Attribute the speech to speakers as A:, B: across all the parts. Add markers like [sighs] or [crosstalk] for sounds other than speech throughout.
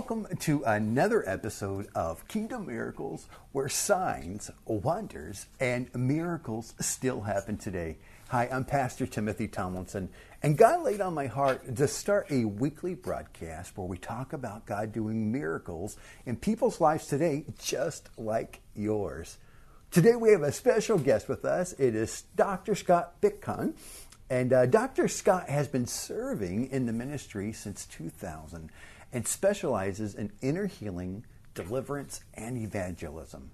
A: welcome to another episode of Kingdom Miracles, where signs, wonders, and miracles still happen today. Hi, I'm Pastor Timothy Tomlinson, and God laid on my heart to start a weekly broadcast where we talk about God doing miracles in people's lives today, just like yours. Today we have a special guest with us. It is Dr. Scott Bitcon. And uh, Dr. Scott has been serving in the ministry since 2000 and specializes in inner healing, deliverance, and evangelism.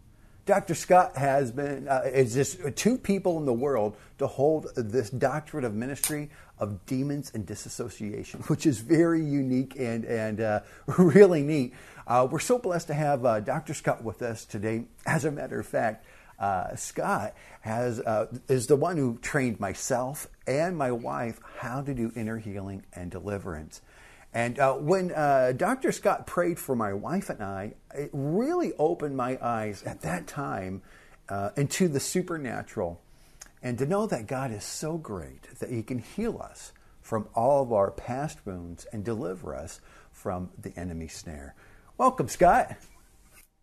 A: Dr. Scott has been uh, is just two people in the world to hold this doctorate of ministry of demons and disassociation, [laughs] which is very unique and and uh, [laughs] really neat. Uh, we're so blessed to have uh, Dr. Scott with us today. As a matter of fact, uh, Scott has uh, is the one who trained myself and my wife how to do inner healing and deliverance. And uh, when uh, Dr. Scott prayed for my wife and I, it really opened my eyes at that time uh, into the supernatural. And to know that God is so great that He can heal us from all of our past wounds and deliver us from the enemy's snare. Welcome, Scott.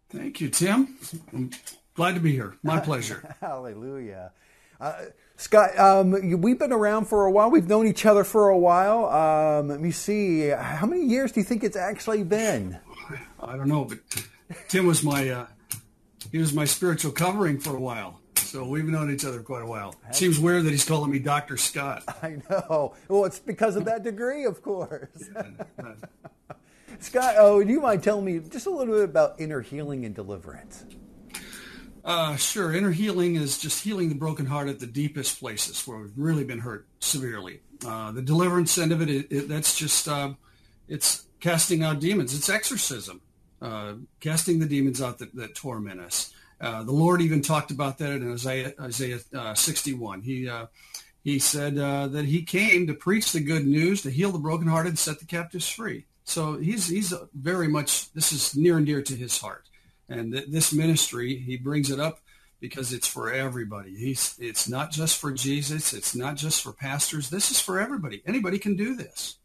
B: Thank you, Tim. I'm glad to be here. My pleasure. [laughs]
A: Hallelujah. Scott, um, we've been around for a while. We've known each other for a while. Um, let me see. How many years do you think it's actually been?
B: I don't know, but Tim was my uh, he was my spiritual covering for a while. So we've known each other quite a while. It Seems weird that he's calling me Doctor Scott. [laughs]
A: I know. Well, it's because of that degree, of course. [laughs] Scott, oh, do you mind telling me just a little bit about inner healing and deliverance?
B: Uh, sure. Inner healing is just healing the broken heart at the deepest places where we've really been hurt severely. Uh, the deliverance end of it, it, it that's just uh, it's casting out demons. It's exorcism, uh, casting the demons out that, that torment us. Uh, the Lord even talked about that in Isaiah, Isaiah uh, 61. He he said that he came to preach the good news, to heal the brokenhearted, and set the captives free. So he's he's very much this is near and dear to his heart. And th- this ministry, he brings it up because it's for everybody. He's, it's not just for Jesus. It's not just for pastors. This is for everybody. Anybody can do this.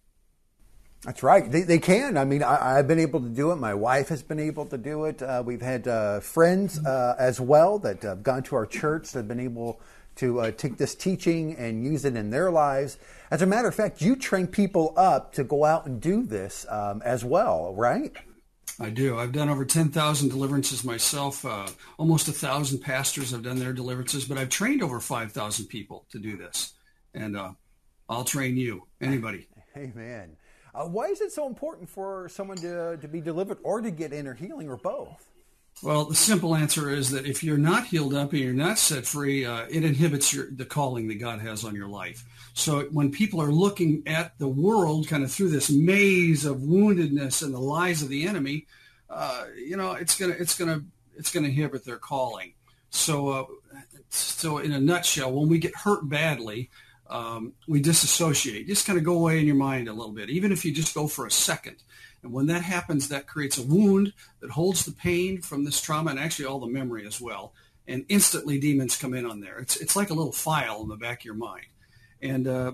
A: That's right. They, they can. I mean, I, have been able to do it. My wife has been able to do it. Uh, we've had uh, friends uh, as well that have gone to our church that have been able to uh, take this teaching and use it in their lives. As a matter of fact, you train people up to go out and do this um, as well, right?
B: I do. I've done over 10,000 deliverances myself. Uh, almost a thousand pastors have done their deliverances, but I've trained over 5,000 people to do this. And uh, I'll train you, anybody. [laughs]
A: Amen. Uh, why is it so important for someone to, to be delivered or to get inner healing or both?
B: Well, the simple answer is that if you're not healed up and you're not set free, uh, it inhibits your, the calling that God has on your life. So when people are looking at the world kind of through this maze of woundedness and the lies of the enemy, uh, you know, it's gonna it's gonna it's gonna inhibit their calling. So uh, so in a nutshell, when we get hurt badly, um, we disassociate. Just kind of go away in your mind a little bit, even if you just go for a second. And when that happens, that creates a wound that holds the pain from this trauma and actually all the memory as well. And instantly demons come in on there. It's, it's like a little file in the back of your mind. And, uh,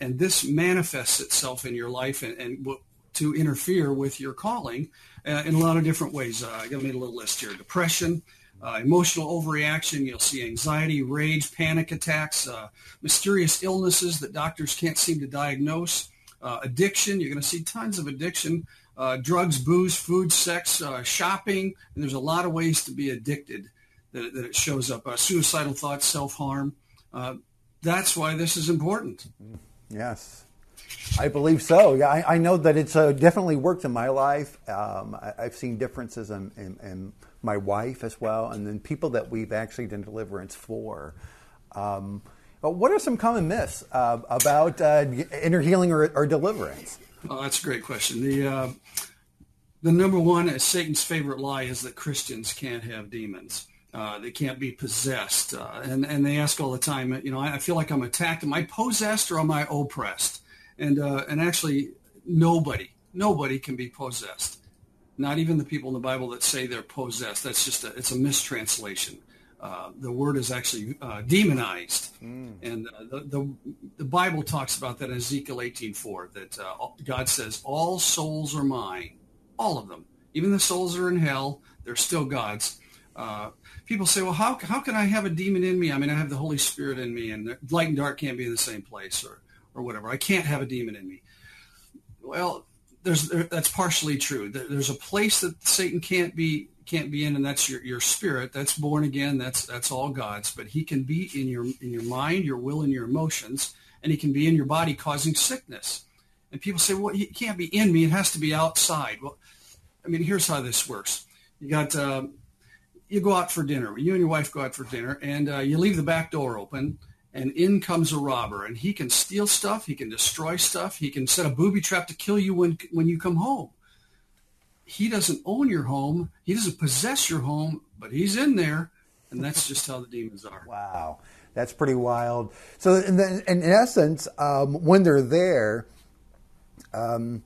B: and this manifests itself in your life and, and to interfere with your calling uh, in a lot of different ways. Uh, I made a little list here. Depression, uh, emotional overreaction. You'll see anxiety, rage, panic attacks, uh, mysterious illnesses that doctors can't seem to diagnose, uh, addiction. You're going to see tons of addiction uh, drugs, booze, food, sex, shopping, and there's a lot of ways to be addicted that, that it shows up. Suicidal thoughts, self-harm. Uh, that's why this is important.
A: Yes, I believe so. Yeah, I, I know that it's uh, definitely worked in my life. Um, I, have seen differences in, in, in, my wife as well, and then people that we've actually done deliverance for. Um, what are some common myths uh, about inner healing or, or deliverance?
B: Oh, that's a great question. The uh, the number one, uh, Satan's favorite lie is that Christians can't have demons. Uh, they can't be possessed, uh, and and they ask all the time. You know, I, feel like I'm attacked. Am I possessed or am I oppressed? And uh, and actually, nobody nobody can be possessed. Not even the people in the Bible that say they're possessed. That's just a, it's a mistranslation. Uh, the word is actually uh, demonized, mm. and uh, the, the, the Bible talks about that in Ezekiel eighteen four that uh, God says all souls are mine, all of them. Even the souls that are in hell, they're still God's. Uh, people say, well, how, how can I have a demon in me? I mean, I have the Holy Spirit in me and light and dark can't be in the same place or, or whatever. I can't have a demon in me. Well, there's, there, that's partially true. There's a place that Satan can't be can't be in, and that's your, your spirit. That's born again. That's that's all God's. But he can be in your in your mind, your will, and your emotions, and he can be in your body, causing sickness. And people say, well, he can't be in me. It has to be outside. Well, I mean, here's how this works. You got uh, you go out for dinner. You and your wife go out for dinner, and uh, you leave the back door open, and in comes a robber, and he can steal stuff. He can destroy stuff. He can set a booby trap to kill you when when you come home he doesn't own your home. He doesn't possess your home, but he's in there. And that's just how the demons are. [laughs]
A: Wow. That's pretty wild. So, in, in essence, um, when they're there, um,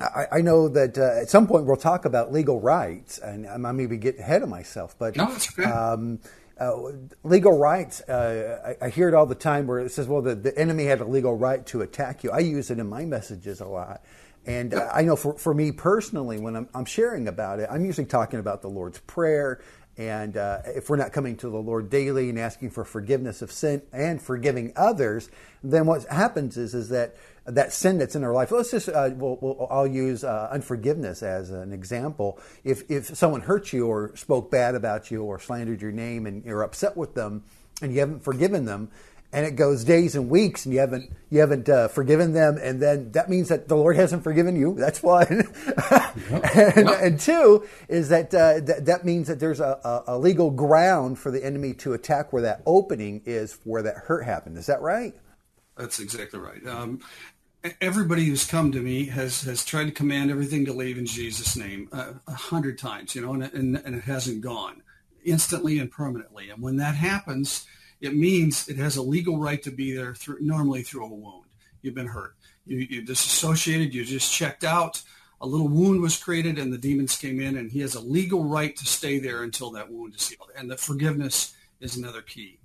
A: I, I, know that uh, at some point we'll talk about legal rights, and I maybe getting ahead of myself, but
B: no, that's. Um,
A: uh, legal rights, uh, I, I, hear it all the time where it says, well, the, the enemy had a legal right to attack you. I use it in my messages a lot. And uh, I know for, for me personally, when I'm, I'm, sharing about it, I'm usually talking about the Lord's Prayer. And uh, if we're not coming to the Lord daily and asking for forgiveness of sin and forgiving others, then what happens is is that that sin that's in our life. Let's just uh, we'll, we'll, I'll use uh, unforgiveness as an example. If if someone hurt you or spoke bad about you or slandered your name and you're upset with them and you haven't forgiven them, and it goes days and weeks and you haven't you haven't uh, forgiven them and then that means that the lord hasn't forgiven you that's one. [laughs] And, and, two is that uh, th- that means that there's a, a, legal ground for the enemy to attack where that opening is where that hurt happened. Is that right?
B: That's exactly right. Um, everybody who's come to me has has tried to command everything to leave in jesus name uh, a hundred times you know and, and, and it hasn't gone instantly and permanently and when that happens it means it has a legal right to be there through, normally through a wound. You've been hurt. You, you disassociated. You just checked out. A little wound was created and the demons came in and he has a legal right to stay there until that wound is healed. And the forgiveness is another key.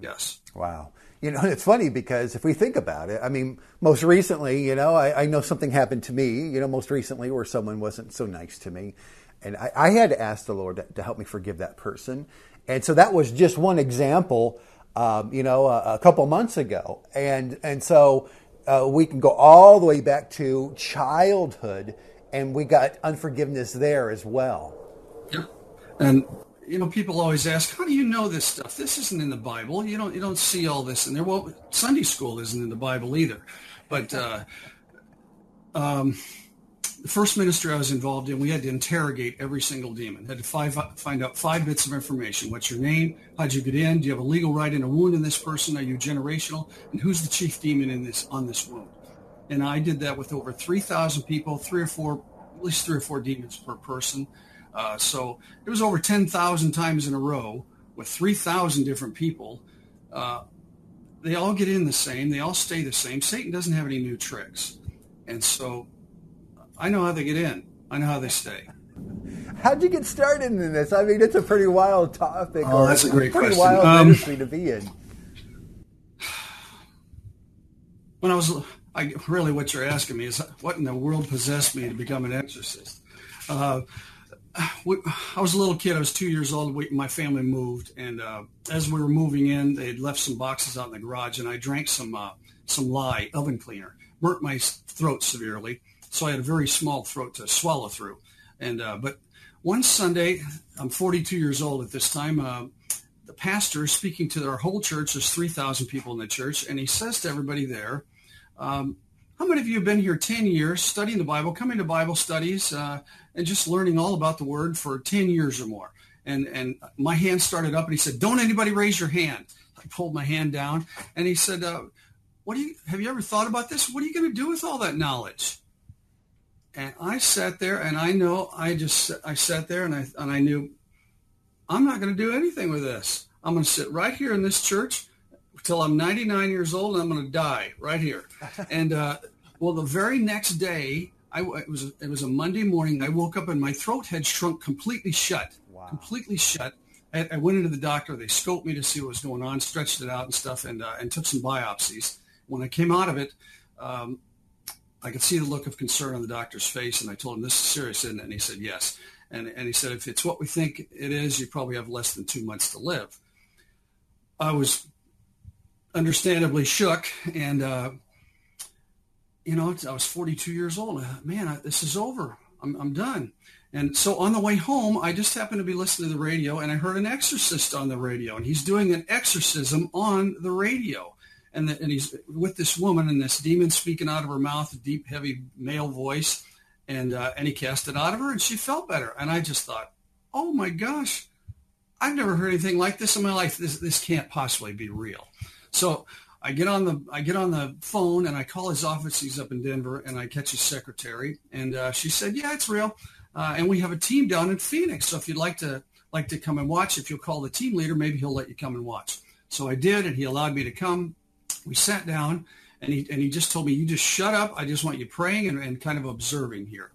B: Yes.
A: Wow. You know, [laughs] it's funny because if we think about it, I mean, most recently, you know, I, I know something happened to me, you know, most recently where someone wasn't so nice to me. And I, I had to ask the Lord to, to help me forgive that person. And so that was just one example, um, you know, a, a, couple months ago. And, and so uh, we can go all the way back to childhood, and we got unforgiveness there as well.
B: Yep. And you know, people always ask, "How do you know this stuff? This isn't in the Bible. You don't you don't see all this in there." Well, Sunday school isn't in the Bible either, but uh, um, the first ministry I was involved in, we had to interrogate every single demon. Had to five, find out five bits of information. What's your name? How'd you get in? Do you have a legal right in a wound in this person? Are you generational? And who's the chief demon in this on this wound? And I did that with over 3,000 people, three or four, at least three or four demons per person. Uh, so it was over 10,000 times in a row with 3,000 different people. Uh, they all get in the same. They all stay the same. Satan doesn't have any new tricks. And so I know how they get in. I know how they stay.
A: How'd you get started in this? I mean, it's a pretty wild topic.
B: Oh, that's a great
A: pretty
B: question.
A: wild um, industry to be in. [sighs]
B: When I was, I really what you're asking me is what in the world possessed me to become an exorcist. Uh, [sighs] I was a little kid. I was two years old. We, my family moved, and uh, as we were moving in, they had left some boxes out in the garage, and I drank some uh, some lye oven cleaner. Burnt my throat severely so I had a very small throat to swallow through. And uh, but one Sunday, I'm 42 years old at this time. Uh, the pastor is speaking to our whole church. There's 3,000 people in the church, and he says to everybody there, um, "How many of you have been here 10 years, studying the Bible, coming to Bible studies, uh, and just learning all about the Word for 10 years or more?" And and my hand started up, and he said, "Don't anybody raise your hand." I pulled my hand down, and he said, uh, "What do you have you ever thought about this? What are you going to do with all that knowledge?" And I sat there and I know I just, I sat there and I, and I knew I'm not going to do anything with this. I'm going to sit right here in this church until I'm 99 years old and I'm going to die right here. [laughs] and, uh, well, the very next day, I, it was it was a Monday morning. I woke up and my throat had shrunk completely shut, wow. completely shut. I, I, went into the doctor. They scoped me to see what was going on, stretched it out and stuff, and uh, and took some biopsies. When I came out of it, um, I could see the look of concern on the doctor's face, and I told him, this is serious, isn't it? And he said, yes. And, and he said, if it's what we think it is, you probably have less than two months to live. I was understandably shook, and, uh, you know, I was 42 years old. Man, I, this is over. I'm, I'm done. And so on the way home, I just happened to be listening to the radio and I heard an exorcist on the radio and he's doing an exorcism on the radio. And, the, and he's with this woman and this demon speaking out of her mouth, a deep, heavy male voice. And, uh, and he cast it out of her and she felt better. And I just thought, oh my gosh, I've never heard anything like this in my life. This, this can't possibly be real. So I get on the I get on the phone and I call his office. He's up in Denver, and I catch his secretary, and uh, she said, "Yeah, it's real." Uh, and we have a team down in Phoenix. So if you'd like to like to come and watch, if you'll call the team leader, maybe he'll let you come and watch. So I did, and he allowed me to come. We sat down, and he and he just told me, "You just shut up. I just want you praying and, and kind of observing here."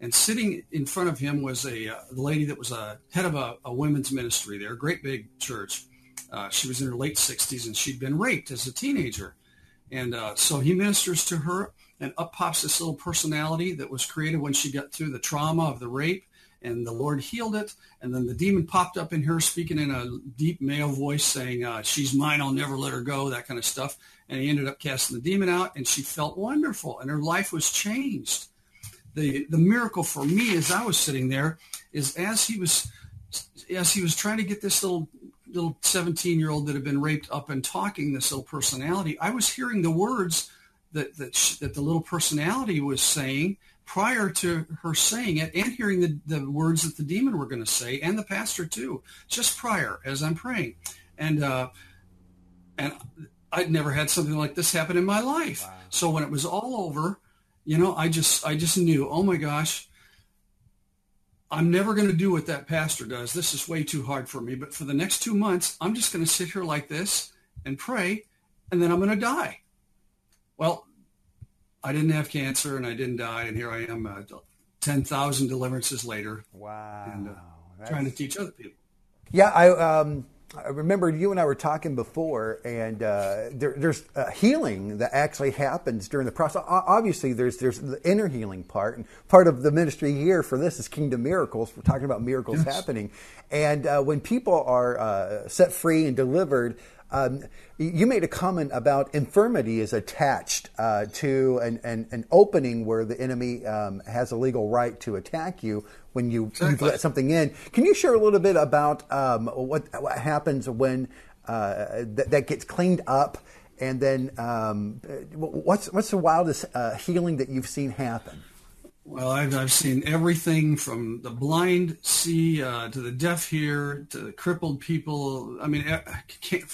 B: And sitting in front of him was a uh, the lady that was a head of a, a women's ministry there, a great big church. Uh, she was in her late 60s, and she'd been raped as a teenager. And uh, so he ministers to her and up pops this little personality that was created when she got through the trauma of the rape and the Lord healed it. And then the demon popped up in her speaking in a deep male voice saying, uh, she's mine, I'll never let her go, that kind of stuff. And he ended up casting the demon out and she felt wonderful and her life was changed. The, the miracle for me as I was sitting there is as he was, as he was trying to get this little little 17 year old that had been raped up and talking this little personality, I was hearing the words that that, she, that the little personality was saying prior to her saying it and hearing the, the words that the demon were going to say and the pastor too just prior as i'm praying and uh, and i'd never had something like this happen in my life wow. so when it was all over you know i just i just knew oh my gosh i'm never going to do what that pastor does this is way too hard for me but for the next two months i'm just going to sit here like this and pray and then i'm going to die well, I didn't have cancer and I didn't die, and here I am, uh, ten thousand deliverances later.
A: Wow!
B: And uh, trying to teach other people.
A: Yeah, I. Um... I remember you and I were talking before, and uh, there, there's healing that actually happens during the process. Obviously, there's there's the inner healing part, and part of the ministry here for this is Kingdom Miracles. We're talking about miracles yes. happening, and uh, when people are uh, set free and delivered, um, you made a comment about infirmity is attached uh, to an, an, an, opening where the enemy um, has a legal right to attack you when you, exactly. you let something in. Can you share a little bit about um, what, what happens when uh, th- that gets cleaned up? And then, um, what's what's the wildest uh, healing that you've seen happen?
B: Well, I've, I've seen everything from the blind see uh, to the deaf hear to the crippled people. I mean,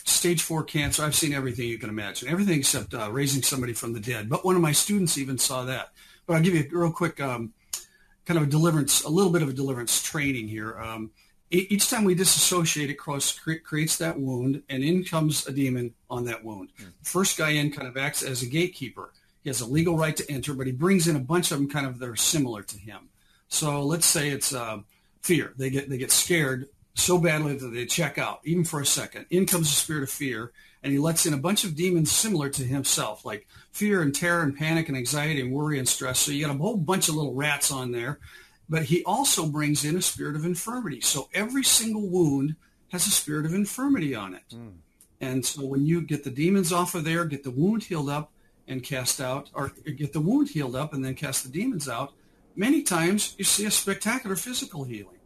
B: stage four cancer. I've seen everything you can imagine, everything except uh, raising somebody from the dead. But one of my students even saw that. But I'll give you a real quick um, kind of a deliverance, a little bit of a deliverance training here. Um, each time we disassociate, it cross, creates that wound, and in comes a demon on that wound. Mm. First guy in kind of acts as a gatekeeper he has a legal right to enter, but he brings in a bunch of them kind of that are similar to him. So let's say it's uh, fear. They get they get scared so badly that they check out, even for a second. In comes the spirit of fear, and he lets in a bunch of demons similar to himself, like fear and terror and panic and anxiety and worry and stress. So you got a whole bunch of little rats on there. But he also brings in a spirit of infirmity. So every single wound has a spirit of infirmity on it. Mm. And so when you get the demons off of there, get the wound healed up, and cast out or get the wound healed up and then cast the demons out, many times you see a spectacular physical healing.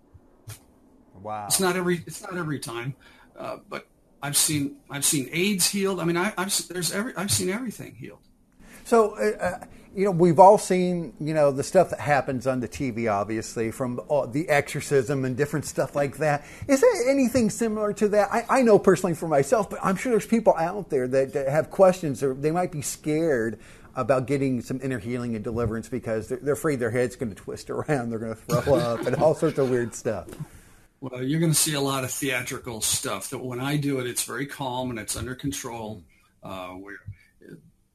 A: Wow.
B: It's not every it's not every time, uh, but I've seen I've seen AIDS healed. I mean, I, have there's every I've seen everything healed.
A: So, uh, uh, you know, we've all seen, you know, the stuff that happens on the TV, obviously, from the exorcism and different stuff like that. Is there anything similar to that? I, I know personally for myself, but I'm sure there's people out there that, that have questions or they might be scared about getting some inner healing and deliverance because they're, they're afraid their head's going to twist [laughs] around, they're going to throw [laughs] up, and all sorts of weird stuff.
B: Well, you're going to see a lot of theatrical stuff. That when I do it, it's very calm and it's under control. Uh, where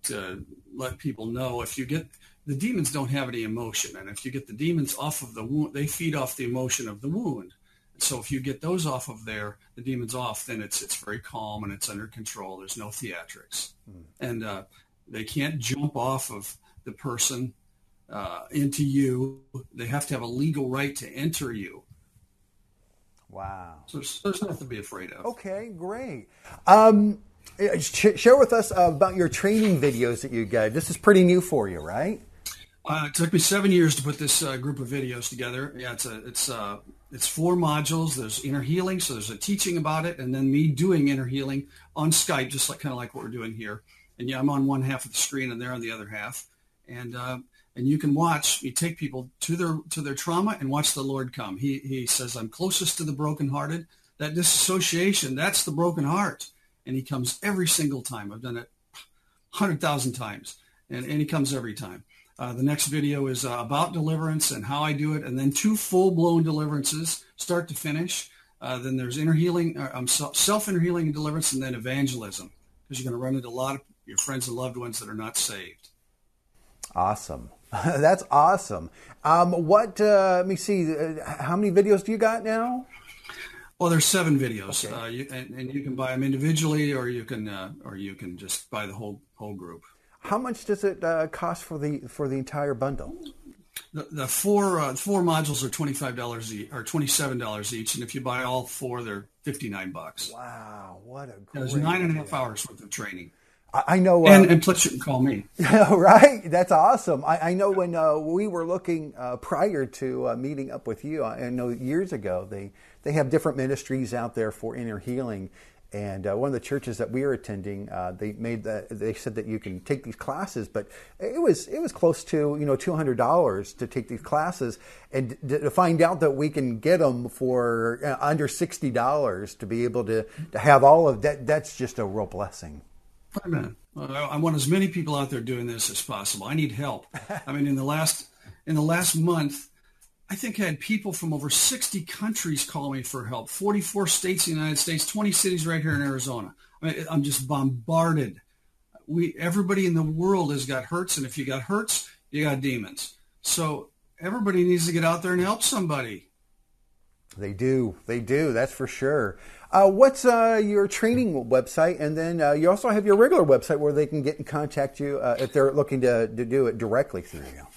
B: to let people know if you get the demons don't have any emotion, and if you get the demons off of the wound, they feed off the emotion of the wound. So if you get those off of there, the demons off, then it's it's very calm and it's under control. There's no theatrics, mm. and uh, they can't jump off of the person uh, into you. They have to have a legal right to enter you.
A: Wow.
B: So there's, there's nothing to be afraid of.
A: Okay, great. Um, share with us about your training videos that you got. This is pretty new for you, right?
B: Uh, it took me seven years to put this uh, group of videos together. Yeah, it's a, it's uh, it's four modules. There's inner healing, so there's a teaching about it, and then me doing inner healing on Skype, just like kind of like what we're doing here. And yeah, I'm on one half of the screen, and they're on the other half. And uh, and you can watch. me take people to their to their trauma and watch the Lord come. He he says, "I'm closest to the brokenhearted." That disassociation, that's the broken heart, and He comes every single time. I've done it hundred thousand times, and and He comes every time. Uh, the next video is uh, about deliverance and how I do it, and then two full-blown deliverances, start to finish. Uh, then there's inner healing, um, self-inner healing and deliverance, and then evangelism, because you're going to run into a lot of your friends and loved ones that are not saved.
A: Awesome. [laughs] That's awesome. Um, what? Uh, let me see. Uh, how many videos do you got now?
B: Well, there's seven videos, okay. uh, you, and, and, you can buy them individually, or you can, uh, or you can just buy the whole whole group.
A: How much does it uh, cost for the for the entire bundle?
B: The, the four uh, four modules are twenty five dollars each, or twenty seven dollars each, and if you buy all four, they're fifty nine bucks.
A: Wow, what a great
B: there's nine and a half hours worth of training.
A: I know,
B: uh, and, and plus you can call me. [laughs]
A: right, that's awesome. I, I know when uh, we were looking uh, prior to uh, meeting up with you, I know years ago they they have different ministries out there for inner healing, and uh, one of the churches that we were attending, uh, they made the, they said that you can take these classes, but it was it was close to you know two hundred dollars to take these classes, and to find out that we can get them for uh, under sixty dollars to be able to to have all of that. That's just a real blessing.
B: Amen. I want as many people out there doing this as possible. I need help. [laughs] I mean, in the last in the last month, I think I had people from over 60 countries call me for help, 44 states in the United States, 20 cities right here in Arizona. I mean, I'm just bombarded. We, everybody in the world has got hurts, and if you got hurts, you got demons. So everybody needs to get out there and help somebody.
A: They do. They do. That's for sure. Uh, what's uh, your training website? And then uh, you also have your regular website where they can get in contact you uh, if they're looking to, to do it directly through you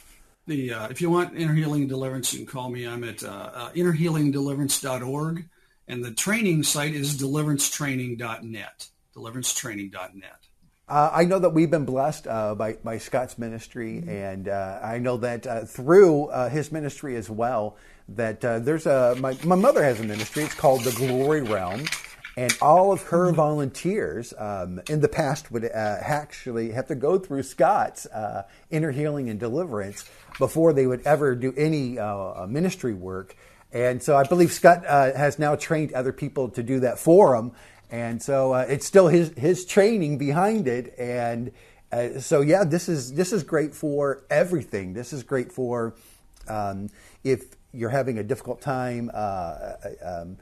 B: the uh, if you want inner healing and deliverance, you can call me. I'm at uh, uh, innerhealingdeliverance.org, and the training site is deliverancetraining.net. Deliverancetraining.net.
A: Uh, I know that we've been blessed uh, by, by Scott's ministry, and uh, I know that uh, through uh, his ministry as well, that uh, there's a my, my mother has a ministry. It's called the Glory Realm, and all of her volunteers um, in the past would actually have to go through Scott's inner healing and deliverance before they would ever do any uh, ministry work. And so I believe Scott uh, has now trained other people to do that for him. And so uh, it's still his, his training behind it. And uh, so, yeah, this is, this is great for everything. This is great for um, if you're having a difficult time. Uh, um,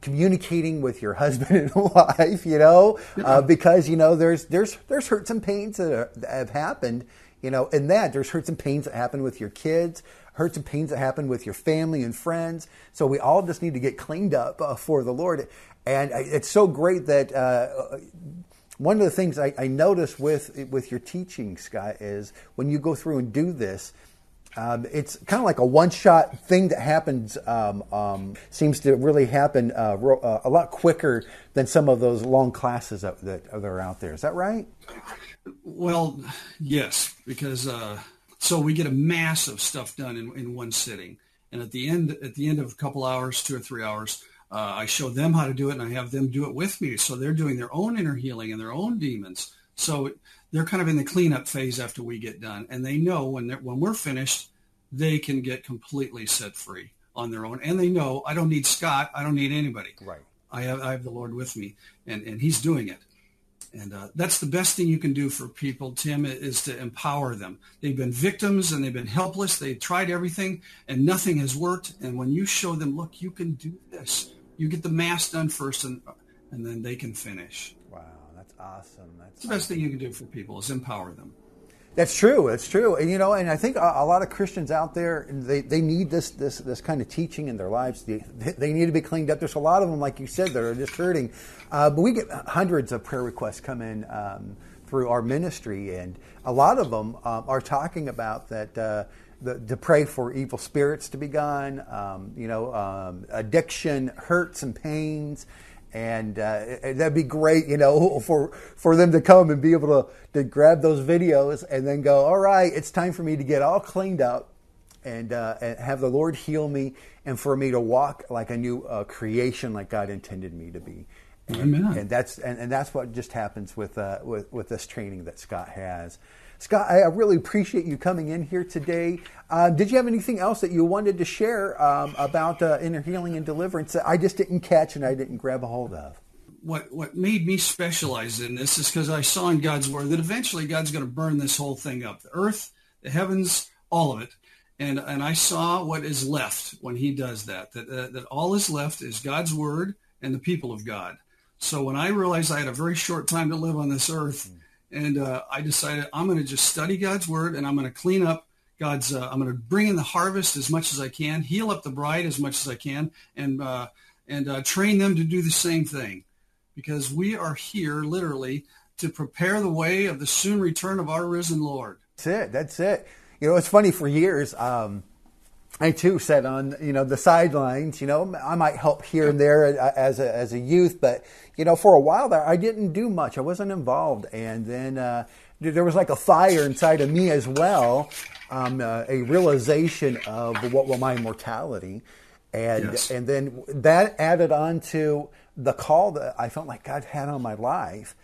A: communicating with your husband [laughs] and wife, you know, uh, because you know there's there's there's hurts and pains that, are, that have happened, you know, and that, there's hurts and pains that happen with your kids, hurts and pains that happen with your family and friends. So we all just need to get cleaned up uh, for the Lord. And it's so great that uh, one of the things I, I notice with with your teaching, Scott, is when you go through and do this, um, it's kind of like a one-shot thing that happens. Um, um, seems to really happen uh, ro- uh, a lot quicker than some of those long classes that, that are out there. Is that right?
B: Well, yes, because uh, so we get a mass of stuff done in, in one sitting, and at the end at the end of a couple hours, two or three hours, uh, I show them how to do it, and I have them do it with me. So they're doing their own inner healing and their own demons. So they're kind of in the cleanup phase after we get done, and they know when when we're finished, they can get completely set free on their own, and they know I don't need Scott, I don't need anybody.
A: Right.
B: I have I have the Lord with me, and and He's doing it. And uh, that's the best thing you can do for people, Tim, is to empower them. They've been victims and they've been helpless. They've tried everything and nothing has worked. And when you show them, look, you can do this. You get the mass done first and, and then they can finish.
A: Awesome. That's
B: the best thing you can do for people is empower them.
A: That's true. That's true. And, you know, and I think a, a, lot of Christians out there they, they need this this this kind of teaching in their lives. They, they need to be cleaned up. There's a lot of them, like you said, that are just hurting. Uh, but we get hundreds of prayer requests come in um, through our ministry, and a lot of them um, are talking about that. Uh, the, to pray for evil spirits to be gone, um, you know, um, addiction, hurts and pains, and uh, that'd be great, you know, [laughs] for for them to come and be able to to grab those videos and then go, all right, it's time for me to get all cleaned up and, uh, and have the Lord heal me and for me to walk like a new uh, creation, like God intended me to be. And,
B: Amen.
A: and that's and, and that's what just happens with, uh, with with this training that Scott has. Scott, I really appreciate you coming in here today. Uh, did you have anything else that you wanted to share um, about uh, inner healing and deliverance that I just didn't catch and I didn't grab a hold of?
B: What what made me specialize in this is because I saw in God's word that eventually God's going to burn this whole thing up, the earth, the heavens, all of it, and and I saw what is left when He does that. That uh, that all is left is God's word and the people of God. So when I realized I had a very short time to live on this earth, and uh, I decided I'm going to just study God's word and I'm going to clean up God's. Uh, I'm going to bring in the harvest as much as I can, heal up the bride as much as I can, and uh, and uh, train them to do the same thing, because we are here literally to prepare the way of the soon return of our risen Lord.
A: That's it. That's it. You know, it's funny for years. Um, I too sat on you know the sidelines. You know, I might help here and there as a as a youth, but you know, for a while there, I didn't do much. I wasn't involved, and then uh, there was like a fire inside of me as well, um, uh, a realization of what was my mortality, and
B: Yes.
A: and then that added on to the call that I felt like God had on my life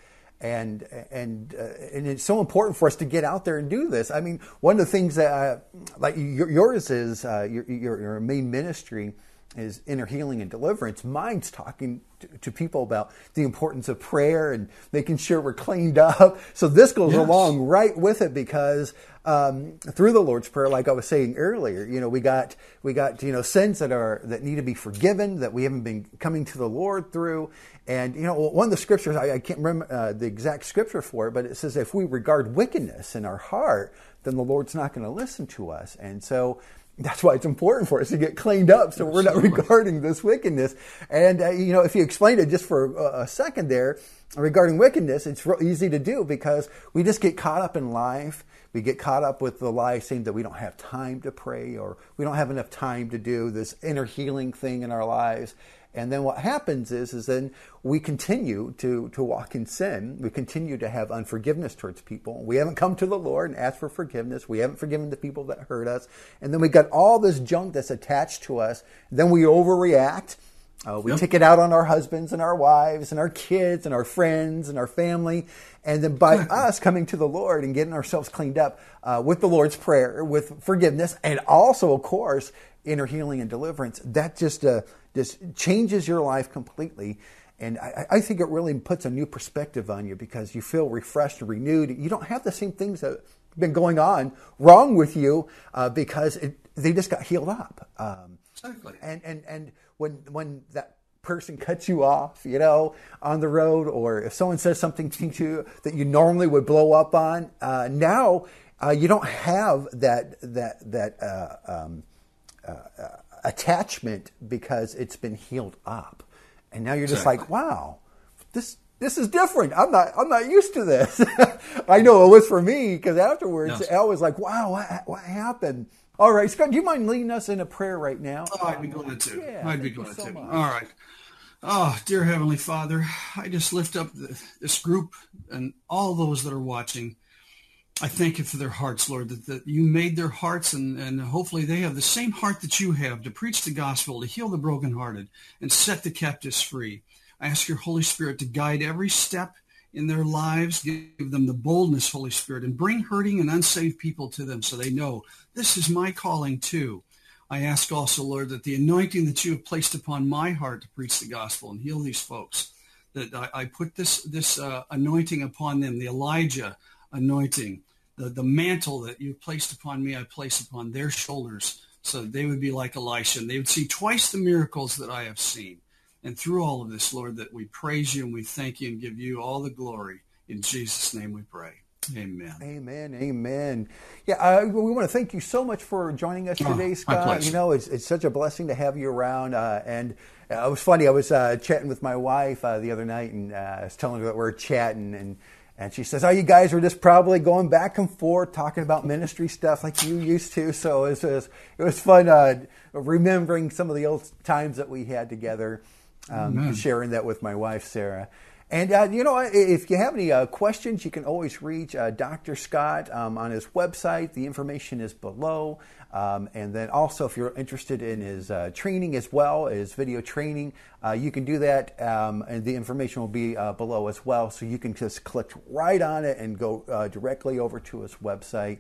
A: and and uh, and it's so important for us to get out there and do this. I mean, one of the things that uh, like yours is uh, your, your your main ministry is inner healing and deliverance. Mine's talking to, to people about the importance of prayer and making sure we're cleaned up. So this goes
B: Yes.
A: along right with it because um, through the Lord's prayer, like I was saying earlier, you know, we got we got you know sins that are that need to be forgiven that we haven't been coming to the Lord through, and you know one of the scriptures I, I can't remember uh, the exact scripture for it, but it says if we regard wickedness in our heart, then the Lord's not going to listen to us, and so. That's why it's important for us to get cleaned up, so we're not regarding this wickedness. And uh, you know, if you explain it just for a, a second there regarding wickedness, it's real easy to do because we just get caught up in life. We get caught up with the lie saying that we don't have time to pray or we don't have enough time to do this inner healing thing in our lives. And then what happens is, is then we continue to, to walk in sin. We continue to have unforgiveness towards people. We haven't come to the Lord and asked for forgiveness. We haven't forgiven the people that hurt us. And then we got all this junk that's attached to us. Then we overreact. Uh, we
B: Yep.
A: take it out on our husbands and our wives and our kids and our friends and our family. And then by us coming to the Lord and getting ourselves cleaned up uh, with the Lord's Prayer, with forgiveness, and also, of course, inner healing and deliverance, that just, uh, just changes your life completely. And I, I think it really puts a new perspective on you because you feel refreshed and renewed. You don't have the same things that have been going on wrong with you uh, because it, they just got healed up. Um,
B: Exactly.
A: and and and when when that person cuts you off, you know, on the road, or if someone says something to you that you normally would blow up on, uh, now uh, you don't have that that that uh, um, uh, uh, attachment because it's been healed up, and now you're just
B: Exactly.
A: like, wow, this. This is different. I'm not. I'm not used to this. [laughs] I know it was for me because afterwards
B: Yes.
A: I was like, "Wow, what, what happened?" All right, Scott, do you mind leading us in a prayer right now?
B: Oh, I'd be glad to.
A: Yeah,
B: I'd be glad
A: so
B: to.
A: much.
B: All right. Oh, dear Heavenly Father, I just lift up the, this group and all those that are watching. I thank you for their hearts, Lord, that, that you made their hearts and, and hopefully they have the same heart that you have to preach the gospel, to heal the brokenhearted, and set the captives free. I ask your Holy Spirit to guide every step in their lives, give them the boldness, Holy Spirit, and bring hurting and unsaved people to them so they know this is my calling too. I ask also, Lord, that the anointing that you have placed upon my heart to preach the gospel and heal these folks, that I, I put this this uh, anointing upon them, the Elijah anointing, the, the mantle that you've placed upon me, I place upon their shoulders, so they would be like Elisha, and they would see twice the miracles that I have seen. And through all of this, Lord, that we praise you and we thank you and give you all the glory. In Jesus' name we pray. Amen.
A: Amen. Amen. Yeah, uh, we want to thank you so much for joining us
B: Oh,
A: today,
B: my
A: Scott. You know, it's, it's such a blessing to have you around. Uh, and uh, it was funny. I was uh, chatting with my wife uh, the other night, and uh, I was telling her that we are chatting, and And she says, "Oh, you guys were just probably going back and forth talking about ministry stuff like you used to." So it was it was fun uh, remembering some of the old times that we had together, um, sharing that with my wife Sarah. And uh, you know, if you have any uh, questions, you can always reach uh, Dr. Scott um, on his website. The information is below. Um, and then also, if you're interested in his uh, training as well, his video training, uh, you can do that, um, and the information will be uh, below as well. So you can just click right on it and go directly over to his website.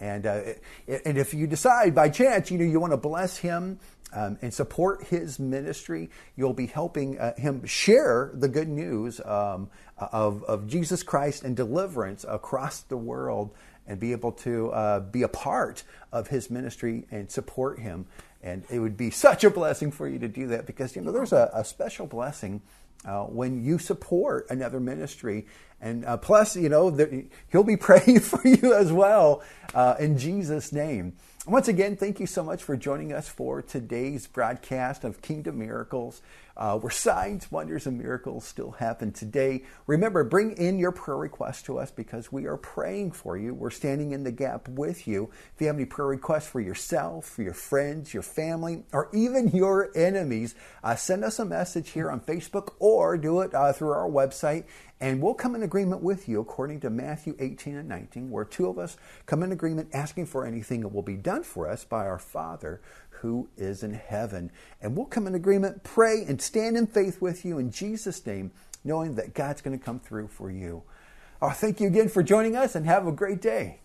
A: And and if you decide by chance, you know, you want to bless him um, and support his ministry. You'll be helping uh, him share the good news um, of, of Jesus Christ and deliverance across the world and be able to uh, be a part of his ministry and support him. And it would be [laughs] such a blessing for you to do that because, you know, there's a, a special blessing uh, when you support another ministry. And uh, plus, you know, the, he'll be [laughs] praying for you as well uh, in Jesus' name. Once again, thank you so much for joining us for today's broadcast of Kingdom Miracles, uh, where signs, wonders, and miracles still happen today. Remember, bring in your prayer requests to us because we are praying for you. We're standing in the gap with you. If you have any prayer requests for yourself, for your friends, your family, or even your enemies, uh, send us a message here on Facebook or do it uh, through our website and we'll come in agreement with you according to Matthew 18 and 19, where two of us come in agreement asking for anything that will be done for us by our Father who is in heaven. And we'll come in agreement, pray, and stand in faith with you in Jesus' name, knowing that God's going to come through for you. Oh, thank you again for joining us and have a great day.